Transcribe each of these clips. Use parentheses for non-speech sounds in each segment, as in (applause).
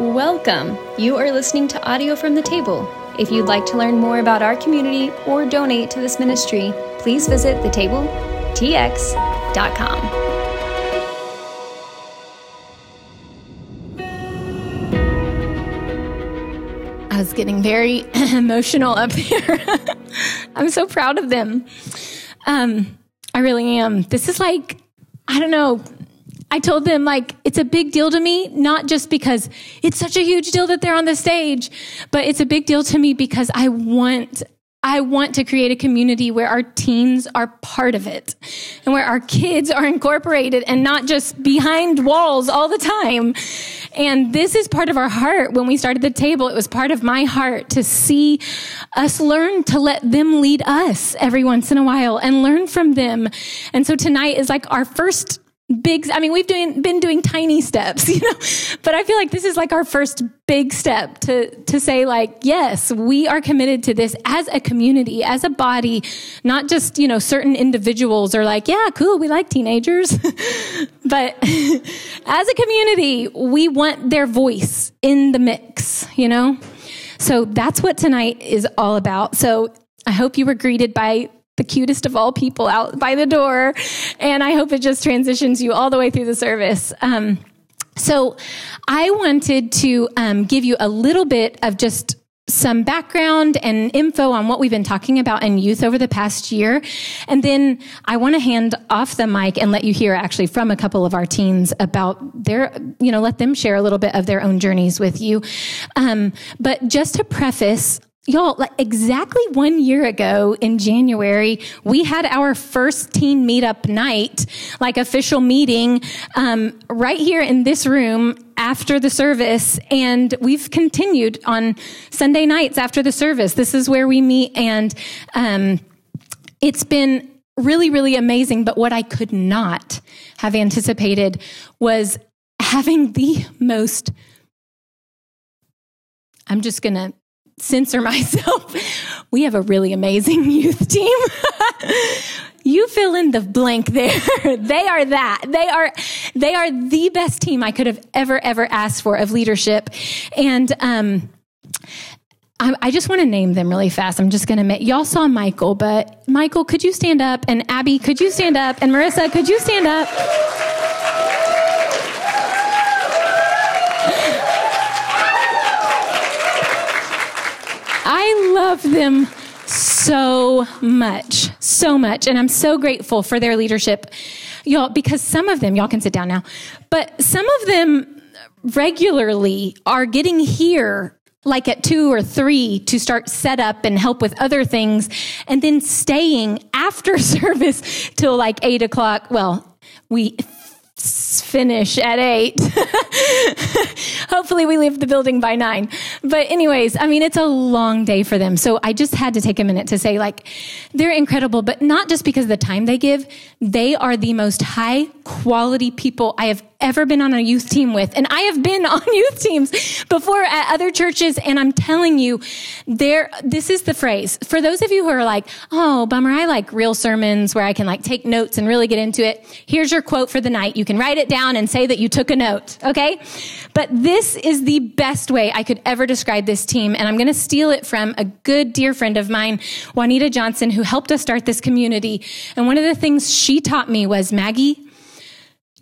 Welcome. You are listening to audio from the table. If you'd like to learn more about our community or donate to this ministry, please visit thetabletx.com. I was getting very (clears throat) emotional up here. (laughs) I'm so proud of them. Um, I really am. This is like, I don't know. I told them like it's a big deal to me, not just because it's such a huge deal that they're on the stage, but it's a big deal to me because I want I want to create a community where our teens are part of it and where our kids are incorporated and not just behind walls all the time. And this is part of our heart. When we started the table, it was part of my heart to see us learn to let them lead us every once in a while and learn from them. And so tonight is like our first big i mean we've doing, been doing tiny steps (laughs) you know? But i feel like this is like our first big step to to say like yes we are committed to this as a community as a body not just you know certain individuals are like yeah cool we like teenagers. (laughs) But (laughs) as a community we want their voice in the mix you know? So that's what tonight is all about. So i hope you were greeted by the cutest of all people out by the door. And I hope it just transitions you all the way through the service. Um, so I wanted to um, give you a little bit of just some background and info on what we've been talking about in youth over the past year. And then I want to hand off the mic and let you hear actually from a couple of our teens about their, you know, let them share a little bit of their own journeys with you. Um, but just to preface, Y'all, like exactly one year ago in January, we had our first teen meetup night, like official meeting, um, right here in this room after the service. And we've continued on Sunday nights after the service. This is where we meet. And um, it's been really, really amazing. But what I could not have anticipated was having the most I'm just going to censor (laughs) myself. We have a really amazing (laughs) youth team. (laughs) you fill in the blank there. they are that. They are, they are the best team I could have ever, ever asked for of leadership. And, um, I, I just want to name them really fast. I'm just going to, admit, y'all saw Michael, but Michael, could you stand up? And Abby, could you stand up? And Marissa, could you stand up? I love them so much, so much. And I'm so grateful for their leadership, y'all, because some of them, y'all can sit down now, but some of them regularly are getting here like at two or three to start set up and help with other things and then staying after (laughs) service till like eight o'clock. Well, we finish at eight. (laughs) Hopefully, we leave the building by nine. But, anyways, I mean, it's a long day for them. So, I just had to take a minute to say, like, they're incredible, but not just because of the time they give. They are the most high quality people I have ever been on a youth team with. And I have been (laughs) on youth teams before at other churches. And I'm telling you, there, this is the phrase for those of you who are like, Oh, bummer. I like real sermons where I can like take notes and really get into it. Here's your quote for the night. You can write it down and say that you took a note. Okay. But this is the best way I could ever describe this team. And I'm to steal it from a good dear friend of mine, Juanita Johnson, who helped us start this community. And one of the things she taught me was Maggie,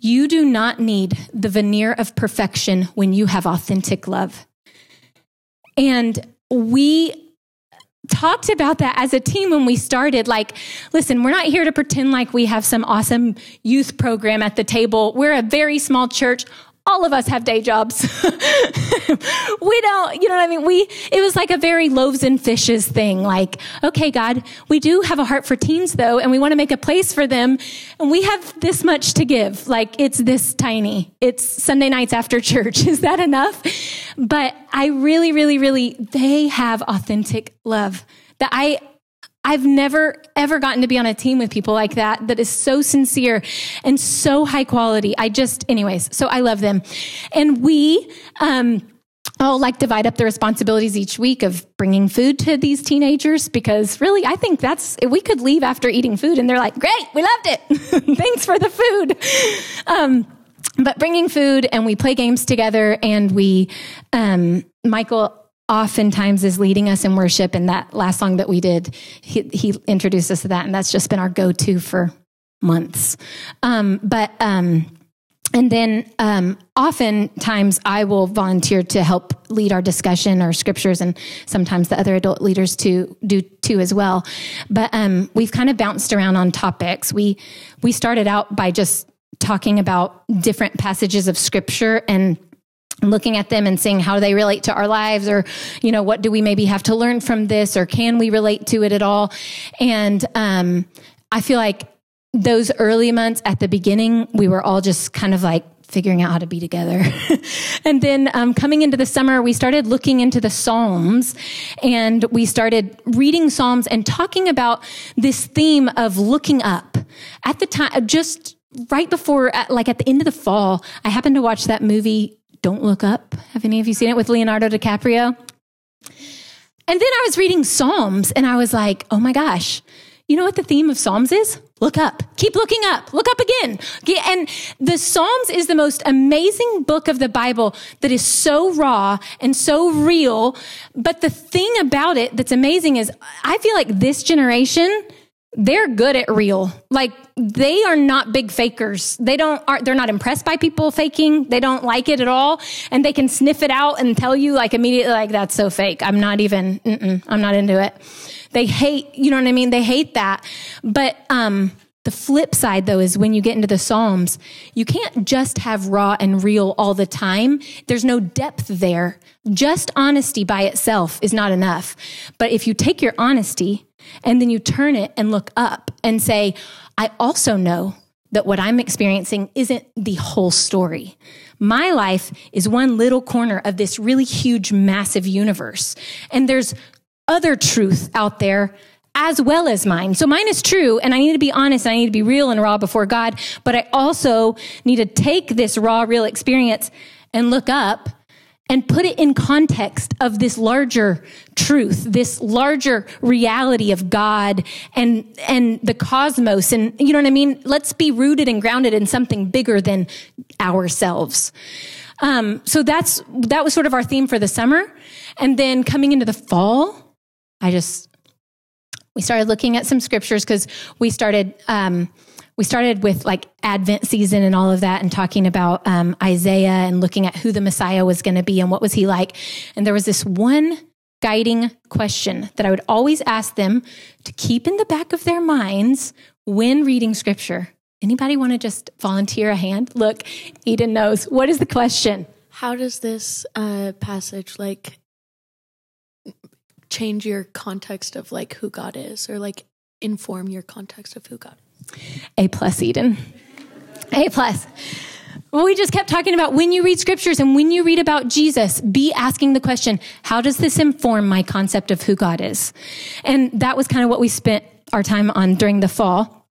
you do not need the veneer of perfection when you have authentic love. And we talked about that as a team when we started. Like, listen, we're not here to pretend like we have some awesome youth program at the table. We're a very small church all of us have day jobs. (laughs) we don't, you know what I mean? We, it was like a very loaves and fishes thing. Like, okay, God, we do have a heart for teens though, and we want to make a place for them. And we have this much to give. Like, it's this tiny. It's Sunday nights after church. (laughs) Is that enough? But I really, really, really, they have authentic love that I, I've never ever gotten to be on a team with people like that that is so sincere and so high quality. I just, anyways, so I love them. And we, um, like divide up the responsibilities each week of bringing food to these teenagers because really I think that's we could leave after eating food and they're like, "Great, we loved it. (laughs) Thanks for the food." Um, but bringing food and we play games together and we, um, Michael oftentimes is leading us in worship. And that last song that we did, he, he introduced us to that. And that's just been our go to for months. Um, but, um, and then um, oftentimes I will volunteer to help lead our discussion or scriptures, and sometimes the other adult leaders too do too as well. But um, we've kind of bounced around on topics. We we started out by just talking about different passages of scripture and looking at them and seeing how they relate to our lives or you know what do we maybe have to learn from this or can we relate to it at all and um, i feel like those early months at the beginning, we were all just kind of like figuring out how to be together. (laughs) and then um, coming into the summer, we started looking into the Psalms and we started reading Psalms and talking about this theme of looking up. At the time, just right before, like at the end of the fall, I happened to watch that movie, Don't Look Up. Have any of you seen it with Leonardo DiCaprio? And then I was reading Psalms and I was like, oh my gosh, you know what the theme of Psalms is? Look up. Keep looking up. Look up again. And the Psalms is the most amazing book of the Bible that is so raw and so real. But the thing about it that's amazing is I feel like this generation, they're good at real. Like they are not big fakers. They don't are they're not impressed by people faking. They don't like it at all, and they can sniff it out and tell you like immediately like that's so fake. I'm not even. I'm not into it. They hate, you know what I mean? They hate that. But um, the flip side, though, is when you get into the Psalms, you can't just have raw and real all the time. There's no depth there. Just honesty by itself is not enough. But if you take your honesty and then you turn it and look up and say, I also know that what I'm experiencing isn't the whole story. My life is one little corner of this really huge, massive universe. And there's other truth out there as well as mine. So mine is true, and I need to be honest, I need to be real and raw before God, but I also need to take this raw, real experience and look up and put it in context of this larger truth, this larger reality of God and, and the cosmos. And you know what I mean? Let's be rooted and grounded in something bigger than ourselves. Um, so that's, that was sort of our theme for the summer. And then coming into the fall, I just, we started looking at some scriptures because we started, um, we started with like Advent season and all of that and talking about um, Isaiah and looking at who the Messiah was going to be and what was he like. And there was this one guiding question that I would always ask them to keep in the back of their minds when reading scripture. Anybody want to just volunteer a hand? Look, Eden knows. What is the question? How does this uh, passage like change your context of like who God is or like inform your context of who God is. A plus, Eden. A plus. Well, we just kept talking about when you read scriptures and when you read about Jesus, be asking the question, how does this inform my concept of who God is? And that was kind of what we spent our time on during the fall.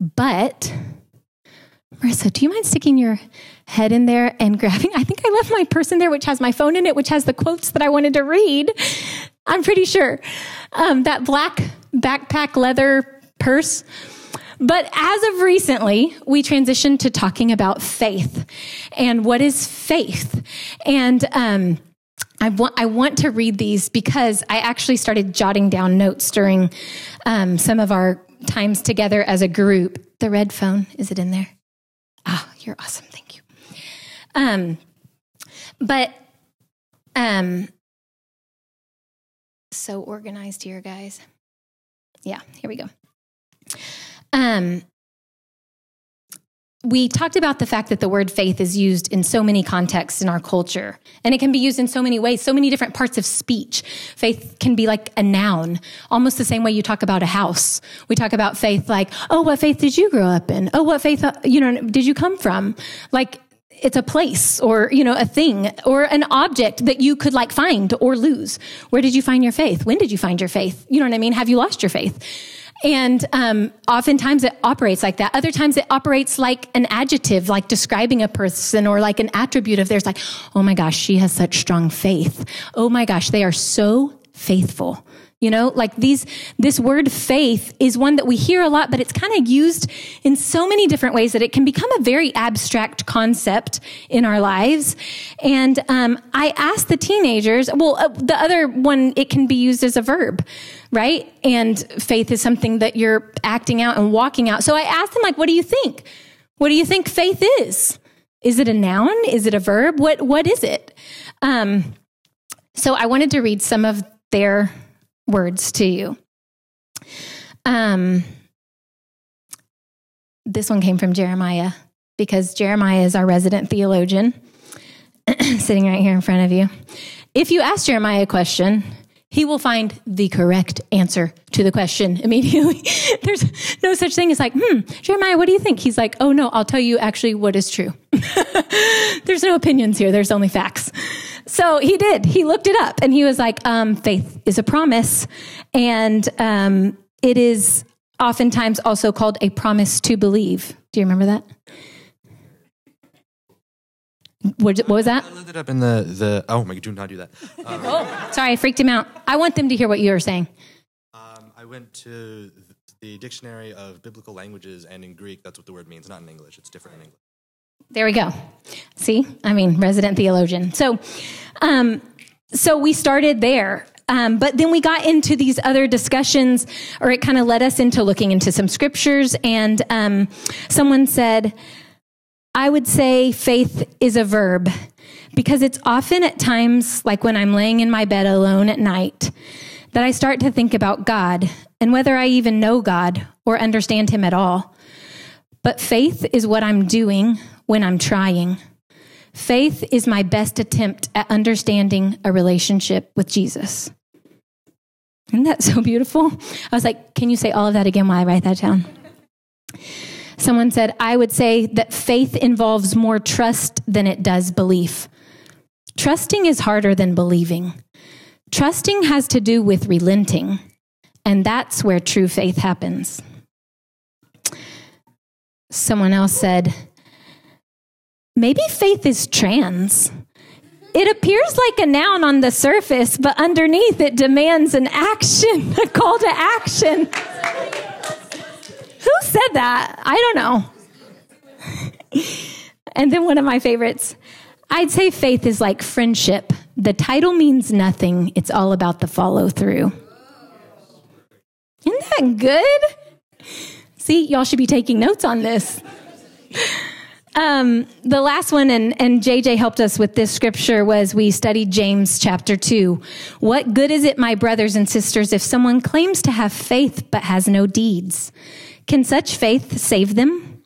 But, Marissa, do you mind sticking your head in there and grabbing? I think I left my purse in there, which has my phone in it, which has the quotes that I wanted to read. I'm pretty sure. Um, that black backpack leather purse. But as of recently, we transitioned to talking about faith and what is faith. And um, I want I want to read these because I actually started jotting down notes during um, some of our times together as a group. The red phone is it in there? Ah, oh, you're awesome. Thank you. Um, but um, so organized here, guys. Yeah, here we go. Um, we talked about the fact that the word faith is used in so many contexts in our culture, and it can be used in so many ways, so many different parts of speech. Faith can be like a noun, almost the same way you talk about a house. We talk about faith like, oh, what faith did you grow up in? Oh, what faith, uh, you know, did you come from? Like, it's a place or you know a thing or an object that you could like find or lose where did you find your faith when did you find your faith you know what i mean have you lost your faith and um, oftentimes it operates like that. Other times it operates like an adjective like describing a person or like an attribute of theirs like oh my gosh she has such strong faith. Oh my gosh they are so faithful You know, like these, this word faith is one that we hear a lot, but it's kind of used in so many different ways that it can become a very abstract concept in our lives. And um, I asked the teenagers, well, uh, the other one, it can be used as a verb, right? And faith is something that you're acting out and walking out. So I asked them, like, what do you think? What do you think faith is? Is it a noun? Is it a verb? What What is it? Um, so I wanted to read some of their words to you. Um, this one came from Jeremiah because Jeremiah is our resident theologian (clears throat) sitting right here in front of you. If you ask Jeremiah a question, he will find the correct answer to the question (laughs) immediately. (laughs) There's no such thing as like, hmm, Jeremiah, what do you think? He's like, oh no, I'll tell you actually what is true. (laughs) There's no opinions here. There's only facts. So he did. He looked it up and he was like, um, faith is a promise. And um, it is oftentimes also called a promise to believe. Do you remember that? What, what was that? I looked it up in the, the oh my god, do not do that. (laughs) Um, oh, sorry, I freaked him out. I want them to hear what you were saying. um, I went to the dictionary of biblical languages, and in Greek, that's what the word means. Not in English; it's different in English. There we go. See, I mean, resident theologian. So, um, so we started there. Um, but then we got into these other discussions, or it kind of led us into looking into some scriptures. And um, someone said, I would say faith is a verb because it's often at times, like when I'm laying in my bed alone at night, that I start to think about God and whether I even know God or understand Him at all. But faith is what I'm doing when I'm trying. Faith is my best attempt at understanding a relationship with Jesus. Isn't that so beautiful? I was like, can you say all of that again while I write that down? Someone said, I would say that faith involves more trust than it does belief. Trusting is harder than believing. Trusting has to do with relenting, and that's where true faith happens. Someone else said, maybe faith is trans. It appears like a noun on the surface, but underneath it demands an action, (laughs) a call to action. Who said that? I don't know. (laughs) and then one of my favorites I'd say faith is like friendship. The title means nothing, it's all about the follow through. Isn't that good? See, y'all should be taking notes on this. Um, the last one, and, and JJ helped us with this scripture, was we studied James chapter 2. What good is it, my brothers and sisters, if someone claims to have faith but has no deeds? Can such faith save them?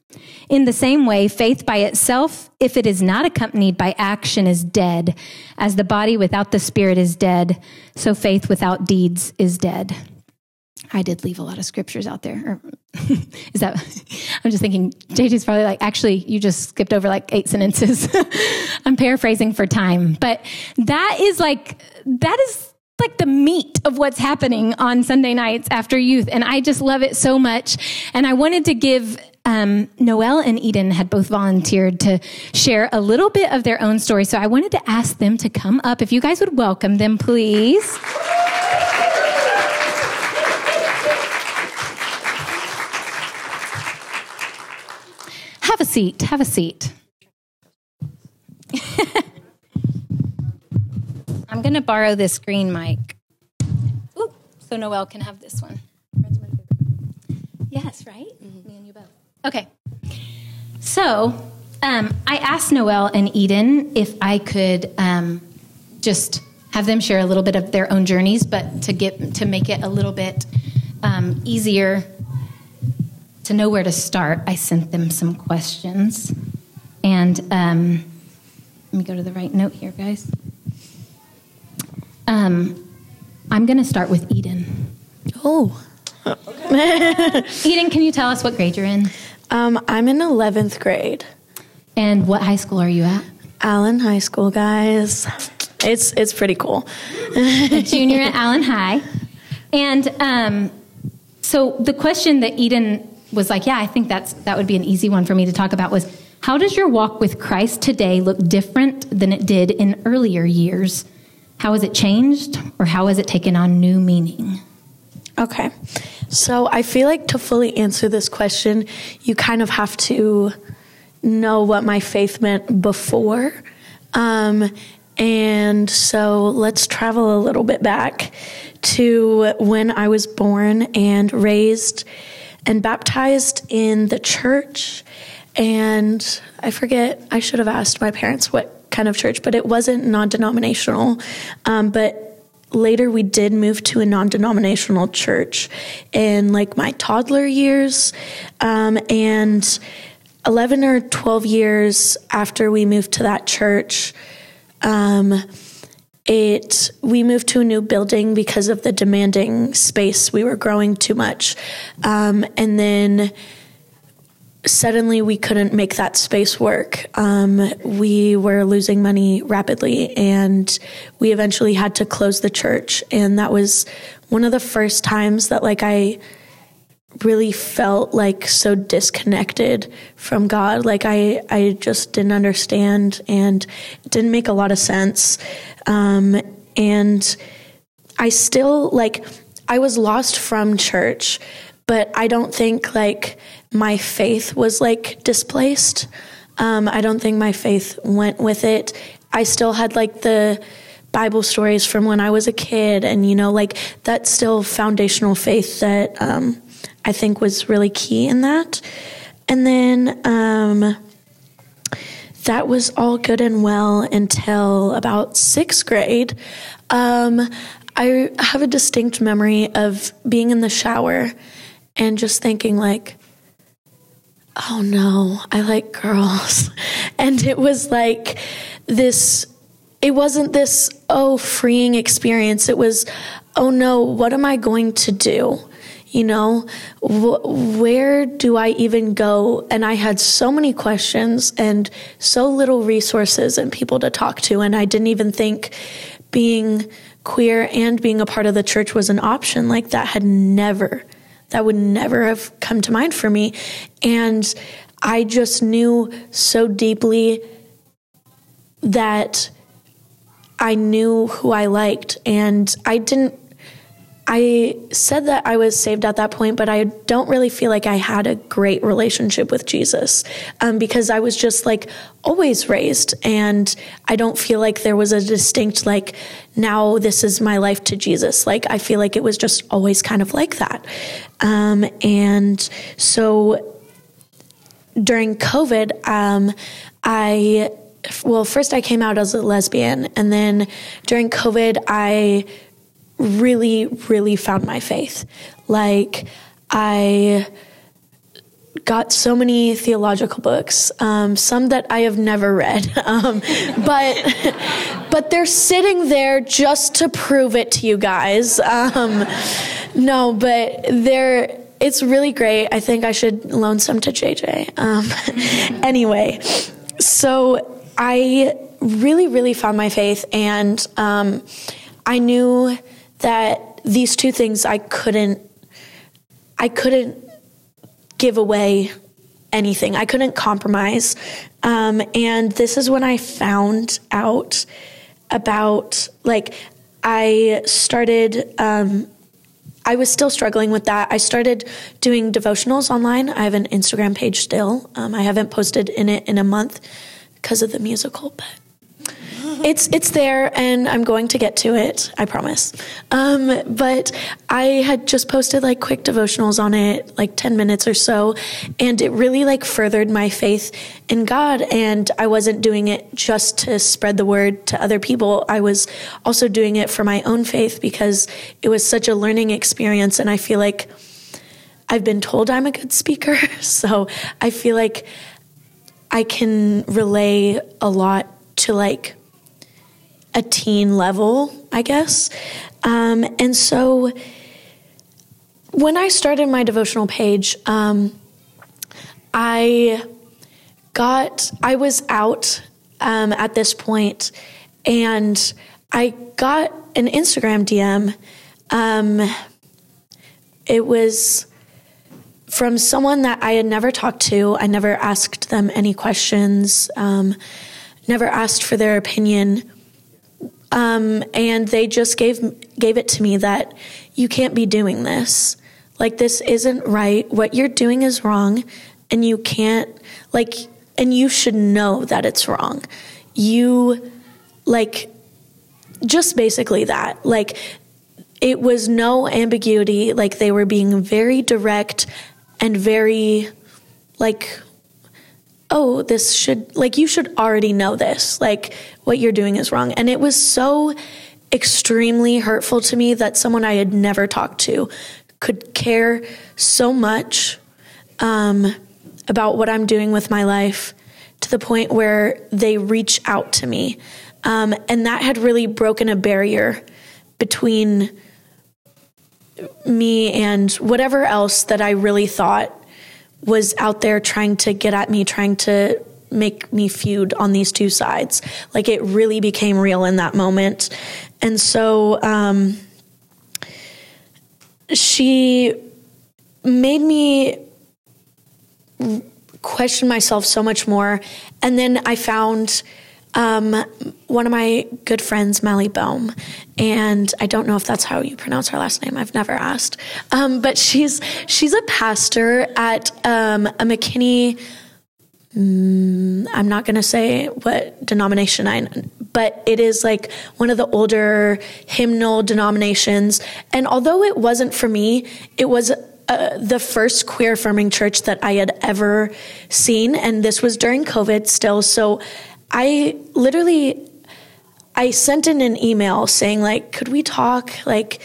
In the same way, faith by itself, if it is not accompanied by action, is dead. As the body without the spirit is dead, so faith without deeds is dead. I did leave a lot of scriptures out there. (laughs) is that? (laughs) I'm just thinking. JJ's probably like, actually, you just skipped over like eight sentences. (laughs) I'm paraphrasing for time, but that is like that is like the meat of what's happening on Sunday nights after youth. And I just love it so much. And I wanted to give um, Noel and Eden had both volunteered to share a little bit of their own story. So I wanted to ask them to come up. If you guys would welcome them, please. Have a seat. Have a seat. (laughs) I'm going to borrow this green mic. Ooh, so Noel can have this one. Yes, right? Mm-hmm. Me and you both. Okay. So um, I asked Noel and Eden if I could um, just have them share a little bit of their own journeys, but to get to make it a little bit um, easier to know where to start, I sent them some questions. And um, let me go to the right note here, guys. Um, I'm going to start with Eden. Oh. (laughs) Eden, can you tell us what grade you're in? Um, I'm in 11th grade. And what high school are you at? Allen High School, guys. It's it's pretty cool. (laughs) junior at Allen High. And um, so the question that Eden was like, yeah, I think that's that would be an easy one for me to talk about was how does your walk with Christ today look different than it did in earlier years? How has it changed, or how has it taken on new meaning? Okay. So I feel like to fully answer this question, you kind of have to know what my faith meant before. Um, and so let's travel a little bit back to when I was born and raised and baptized in the church. And I forget, I should have asked my parents what kind of church, but it wasn't non denominational. Um, but later we did move to a non-denominational church in like my toddler years um, and 11 or 12 years after we moved to that church um, it we moved to a new building because of the demanding space we were growing too much um, and then suddenly we couldn't make that space work. Um, we were losing money rapidly, and we eventually had to close the church. And that was one of the first times that, like, I really felt like so disconnected from God. Like I, I just didn't understand and it didn't make a lot of sense. Um, and I still like I was lost from church, but I don't think like my faith was like displaced. Um, I don't think my faith went with it. I still had like the Bible stories from when I was a kid, and you know, like that's still foundational faith that um, I think was really key in that. And then um, that was all good and well until about sixth grade. Um, I have a distinct memory of being in the shower and just thinking, like, oh no, I like girls. (laughs) And it was like this, it wasn't this, oh, freeing experience. It was, oh no, what am I going to do? You know, wh- where do I even go? And I had so many questions and so little resources and people to talk to. And I didn't even think being queer and being a part of the church was an option. Like that had never that would never have come to mind for me. And I just knew so deeply that I knew who I liked. And I didn't, I said that I was saved at that point, but I don't really feel like I had a great relationship with Jesus um, because I was just like always raised. And I don't feel like there was a distinct, like, now this is my life to Jesus. Like, I feel like it was just always kind of like that. Um, and so during COVID, um, I well, first I came out as a lesbian, and then during COVID, I really, really found my faith. Like, I got so many theological books, um, some that I have never read, (laughs) um, but but they're sitting there just to prove it to you guys. Um, no, but they're it's really great. I think I should loan some to JJ. Um, (laughs) anyway, so I really, really found my faith, and um, I knew that these two things I couldn't, I couldn't give away anything. I couldn't compromise, um, and this is when I found out about like I started um, I was still struggling with that. I started doing devotionals online. I have an Instagram page still. Um, I haven't posted in it in a month because of the musical, but it's it's there and I'm going to get to it, I promise. Um, but I had just posted like quick devotionals on it, like 10 minutes or so, and it really like furthered my faith in God and I wasn't doing it just to spread the word to other people. I was also doing it for my own faith because it was such a learning experience and I feel like I've been told I'm a good speaker, (laughs) so I feel like I can relay a lot to like a teen level, I guess. Um, and so when I started my devotional page, um, I got, I was out um, at this point and I got an Instagram DM. Um, it was from someone that I had never talked to. I never asked them any questions, um, never asked for their opinion Um, and they just gave gave it to me that you can't be doing this. Like this isn't right. What you're doing is wrong, and you can't like. And you should know that it's wrong. You like just basically that. Like it was no ambiguity. Like they were being very direct and very like oh, this should, like, you should already know this. Like, what you're doing is wrong. And it was so extremely hurtful to me that someone I had never talked to could care so much um, about what I'm doing with my life to the point where they reach out to me. Um, and that had really broken a barrier between me and whatever else that I really thought was out there trying to get at me, trying to make me feud on these two sides. Like it really became real in that moment. And so um, she made me question myself so much more. And then I found um, one of my good friends, Melly Bohm, and I don't know if that's how you pronounce her last name. I've never asked, um, but she's she's a pastor at um, a McKinney. Mm, I'm not going to say what denomination I, but it is like one of the older hymnal denominations. And although it wasn't for me, it was uh, the first queer affirming church that I had ever seen. And this was during COVID still. So I literally I sent in an email saying like, could we talk? Like,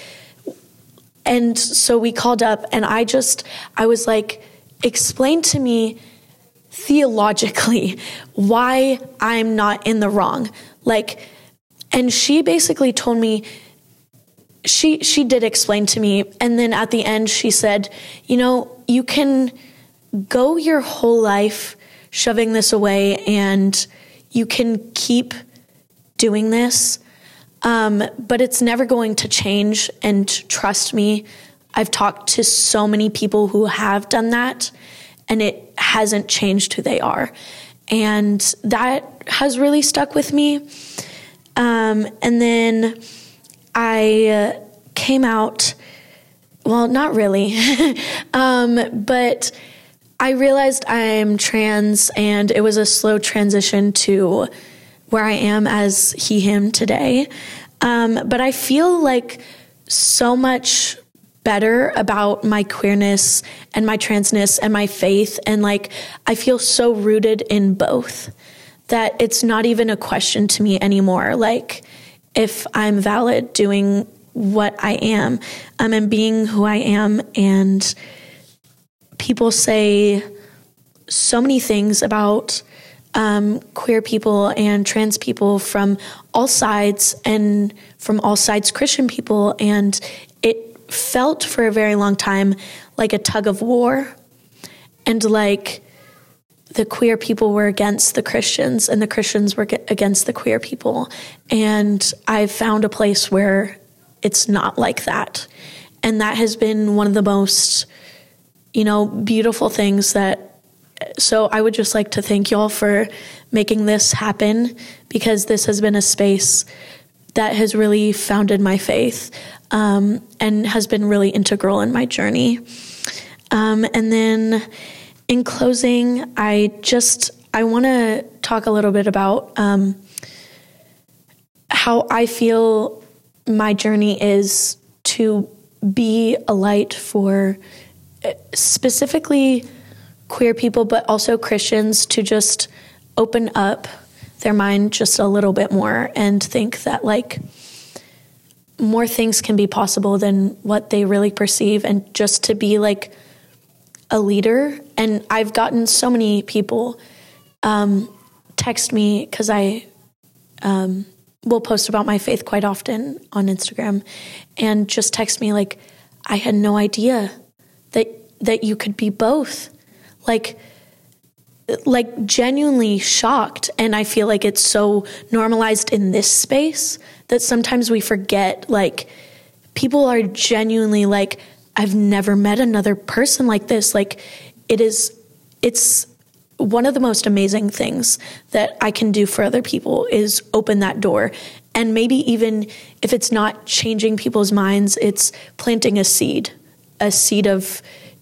and so we called up, and I just I was like, explain to me theologically why I'm not in the wrong. Like, and she basically told me she she did explain to me and then at the end she said you know you can go your whole life shoving this away and you can keep doing this, um, but it's never going to change. And trust me, I've talked to so many people who have done that, and it hasn't changed who they are. And that has really stuck with me. Um, and then I uh, came out, well, not really, (laughs) um, but I realized I'm trans, and it was a slow transition to where I am as he, him today. Um, but I feel like so much better about my queerness and my transness and my faith. And like, I feel so rooted in both that it's not even a question to me anymore. Like, if I'm valid doing what I am, um, and being who I am, and people say so many things about um, queer people and trans people from all sides and from all sides Christian people. And it felt for a very long time like a tug of war and like the queer people were against the Christians and the Christians were against the queer people. And I've found a place where it's not like that. And that has been one of the most you know, beautiful things that. So I would just like to thank y'all for making this happen because this has been a space that has really founded my faith um, and has been really integral in my journey. Um, and then in closing, I just I want to talk a little bit about um, how I feel my journey is to be a light for specifically queer people, but also Christians to just open up their mind just a little bit more and think that like more things can be possible than what they really perceive. And just to be like a leader and i've gotten so many people um, text me because i um, will post about my faith quite often on instagram and just text me like i had no idea that that you could be both. Like like genuinely shocked. And i feel like it's so normalized in this space that sometimes we forget like people are genuinely like i've never met another person like this like it is it's one of the most amazing things that i can do for other people is open that door and maybe even if it's not changing people's minds, it's planting a seed, a seed of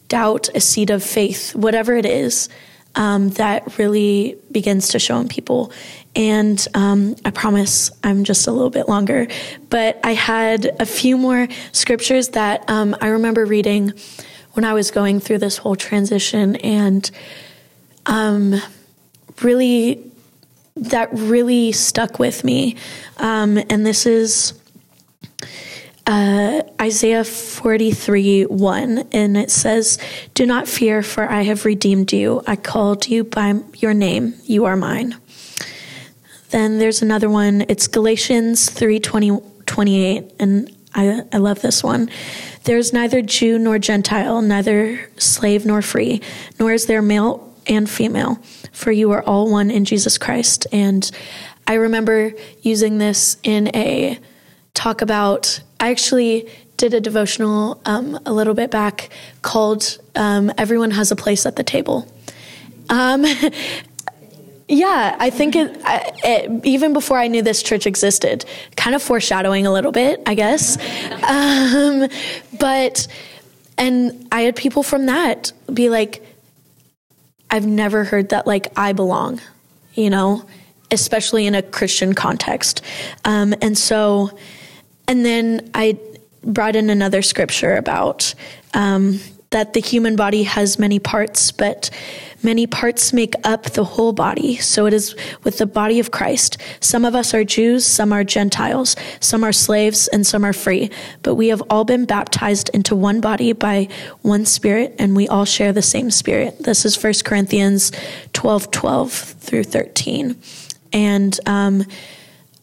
doubt, a seed of faith, whatever it is um, that really begins to show in people. And um, I promise I'm just a little bit longer, but I had a few more scriptures that um, I remember reading when I was going through this whole transition and um, really that really stuck with me. Um, and this is uh, Isaiah 43 1. And it says, Do not fear, for I have redeemed you. I called you by your name. You are mine. Then there's another one. It's Galatians 3 20, 28. And I, I love this one. There's neither Jew nor Gentile, neither slave nor free, nor is there male and female, for you are all one in Jesus Christ. And I remember using this in a talk about, I actually did a devotional um, a little bit back called um, Everyone Has a Place at the Table. Um, (laughs) yeah, I think it, it, even before I knew this church existed, kind of foreshadowing a little bit, I guess. (laughs) Um, but, and I had people from that be like, I've never heard that, like, I belong, you know, especially in a Christian context. Um, and so, and then I brought in another scripture about um, that the human body has many parts, but many parts make up the whole body. So it is with the body of Christ. Some of us are Jews, some are Gentiles, some are slaves, and some are free. But we have all been baptized into one body by one spirit, and we all share the same spirit. This is 1 Corinthians 12 12 through 13. And um,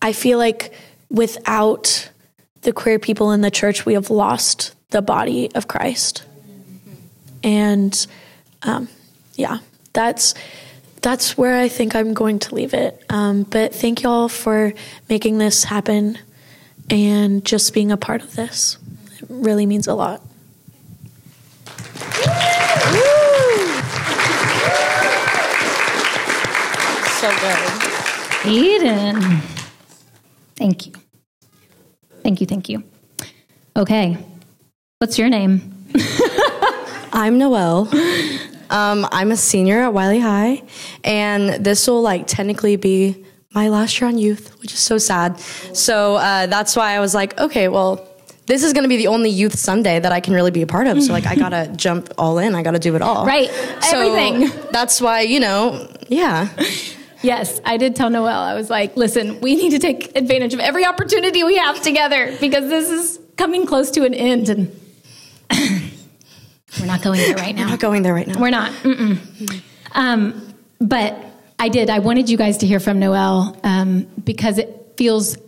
I feel like without the queer people in the church, we have lost the body of Christ. And um, yeah, that's that's where I think I'm going to leave it. Um, but thank y'all for making this happen and just being a part of this. It really means a lot. So good. Eden. Thank you. Thank you. Thank you. Okay. What's your name? (laughs) I'm Noelle. (laughs) Um, I'm a senior at Wylie High, and this will like technically be my last year on youth, which is so sad. So uh, that's why I was like, okay, well, this is going to be the only youth Sunday that I can really be a part of. So like, I gotta (laughs) jump all in. I gotta do it all. Right. So Everything. That's why you know, yeah. Yes, I did tell Noelle. I was like, listen, we need to take advantage of every opportunity we have together because this is coming close to an end and we're not going there right now. We're not going there right now. We're not. Um, but I did. I wanted you guys to hear from Noelle um, because it feels,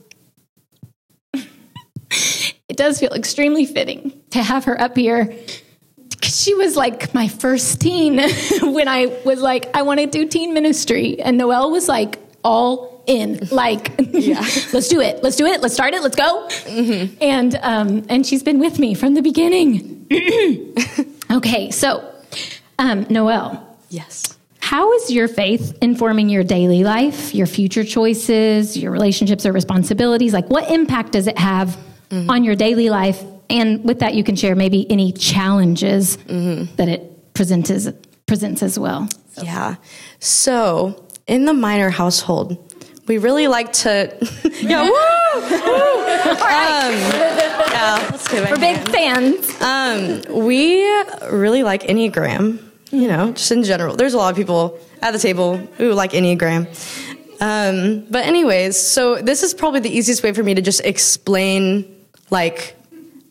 (laughs) it does feel extremely fitting to have her up here. She was like my first teen (laughs) when I was like, I want to do teen ministry. And Noelle was like, all in, like, (laughs) yeah. let's do it, let's do it, let's start it, let's go. And um, and she's been with me from the beginning. Okay, so um, Noelle, Yes. how is your faith informing your daily life, your future choices, your relationships or responsibilities? Like, what impact does it have on your daily life? And with that, you can share maybe any challenges that it presents presents as well. Yeah. So in the minor household, we really like to. (laughs) yeah. Woo! woo. Um, yeah. (laughs) Let's do it. We're big fans. Um, we really like Enneagram, you know, just in general. There's a lot of people at the table who like Enneagram. Um, but, anyways, so this is probably the easiest way for me to just explain, like,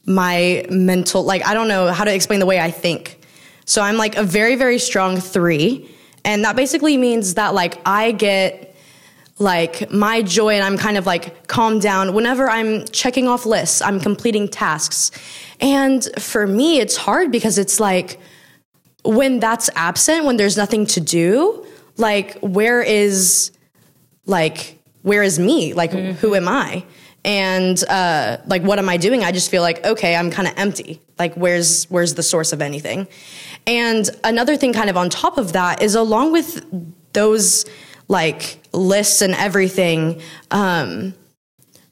my mental, like, I don't know how to explain the way I think. So, I'm like a very, very strong three. And that basically means that, like, I get like my joy and I'm kind of like calmed down whenever I'm checking off lists, I'm completing tasks. And for me, it's hard because it's like when that's absent, when there's nothing to do, like where is like where is me? Like who am I? And uh, like what am I doing? I just feel like okay, I'm kind of empty. Like where's where's the source of anything? And another thing, kind of on top of that, is along with those like lists and everything, um,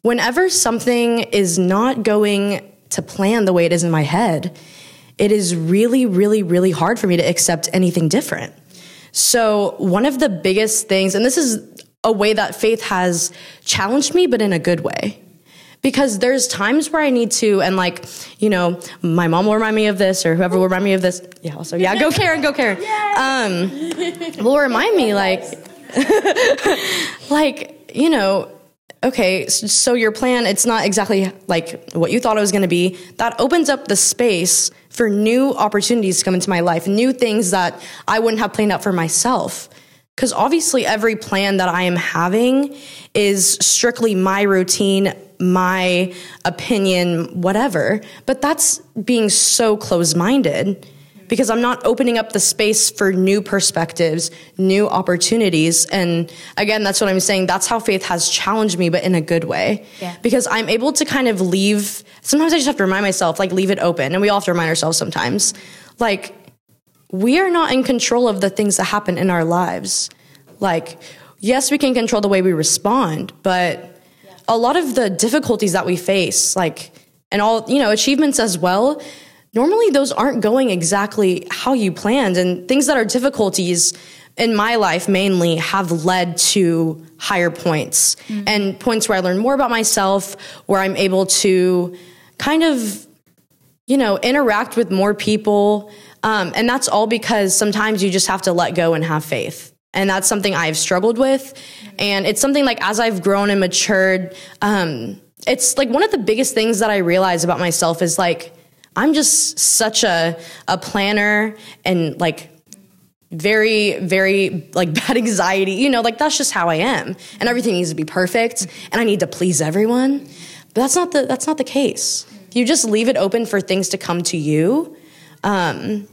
whenever something is not going to plan the way it is in my head, it is really, really, really hard for me to accept anything different. So, one of the biggest things, and this is a way that faith has challenged me, but in a good way. Because there's times where I need to, and like, you know, my mom will remind me of this, or whoever will remind me of this. Yeah, also, yeah, go Karen, go Karen. (laughs) Um, will remind me, like, (laughs) like, you know, okay, so your plan, it's not exactly like what you thought it was going to be. That opens up the space for new opportunities to come into my life, new things that I wouldn't have planned out for myself. Because obviously, every plan that I am having is strictly my routine, my opinion, whatever. But that's being so close minded because I'm not opening up the space for new perspectives, new opportunities. And again, that's what I'm saying. That's how faith has challenged me, but in a good way. Yeah. Because I'm able to kind of leave, sometimes I just have to remind myself, like, leave it open. And we all have to remind ourselves sometimes, like, we are not in control of the things that happen in our lives. Like, yes, we can control the way we respond, but a lot of the difficulties that we face, like, and all, you know, achievements as well, normally those aren't going exactly how you planned. And things that are difficulties in my life mainly have led to higher points mm-hmm. and points where I learn more about myself, where I'm able to kind of, you know, interact with more people. Um, and that's all because sometimes you just have to let go and have faith. And that's something I've struggled with. And it's something like as I've grown and matured, um, it's like one of the biggest things that I realize about myself is like, I'm just such a, a planner and like very, very like (laughs) bad anxiety. You know, like that's just how I am. And everything needs to be perfect and I need to please everyone. But that's not the that's not the case. If you just leave it open for things to come to you, um,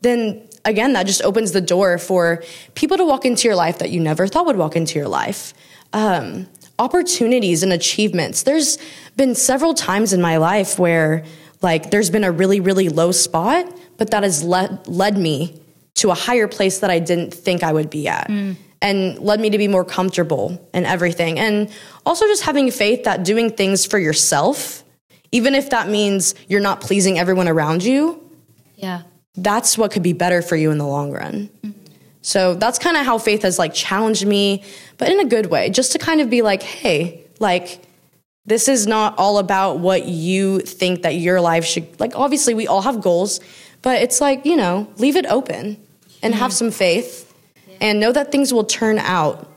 then again, that just opens the door for people to walk into your life that you never thought would walk into your life. Um, opportunities and achievements. There's been several times in my life where like there's been a really, really low spot, but that has led, led me to a higher place that I didn't think I would be at. Mm. And led me to be more comfortable and everything. And also just having faith that doing things for yourself, even if that means you're not pleasing everyone around you, yeah, that's what could be better for you in the long run. Mm-hmm. So that's kind of how faith has like challenged me, but in a good way, just to kind of be like, hey, like this is not all about what you think that your life should like obviously we all have goals, but it's like, you know, leave it open and have some faith and know that things will turn out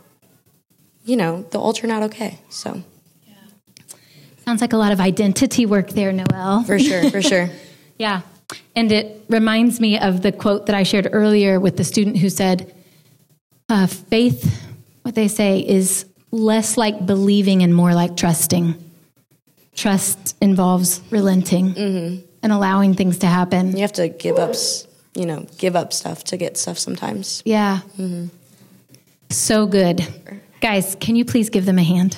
you know, they'll all turn out okay. So yeah. Sounds like a lot of identity work there, Noelle. For sure, for sure. (laughs) yeah. And it reminds me of the quote that I shared earlier with the student who said, uh, faith, what they say, is less like believing and more like trusting. Trust involves relenting mm-hmm. and allowing things to happen. You have to give up, you know, give up stuff to get stuff sometimes. Yeah. Mm-hmm. So good. Guys, can you please give them a hand?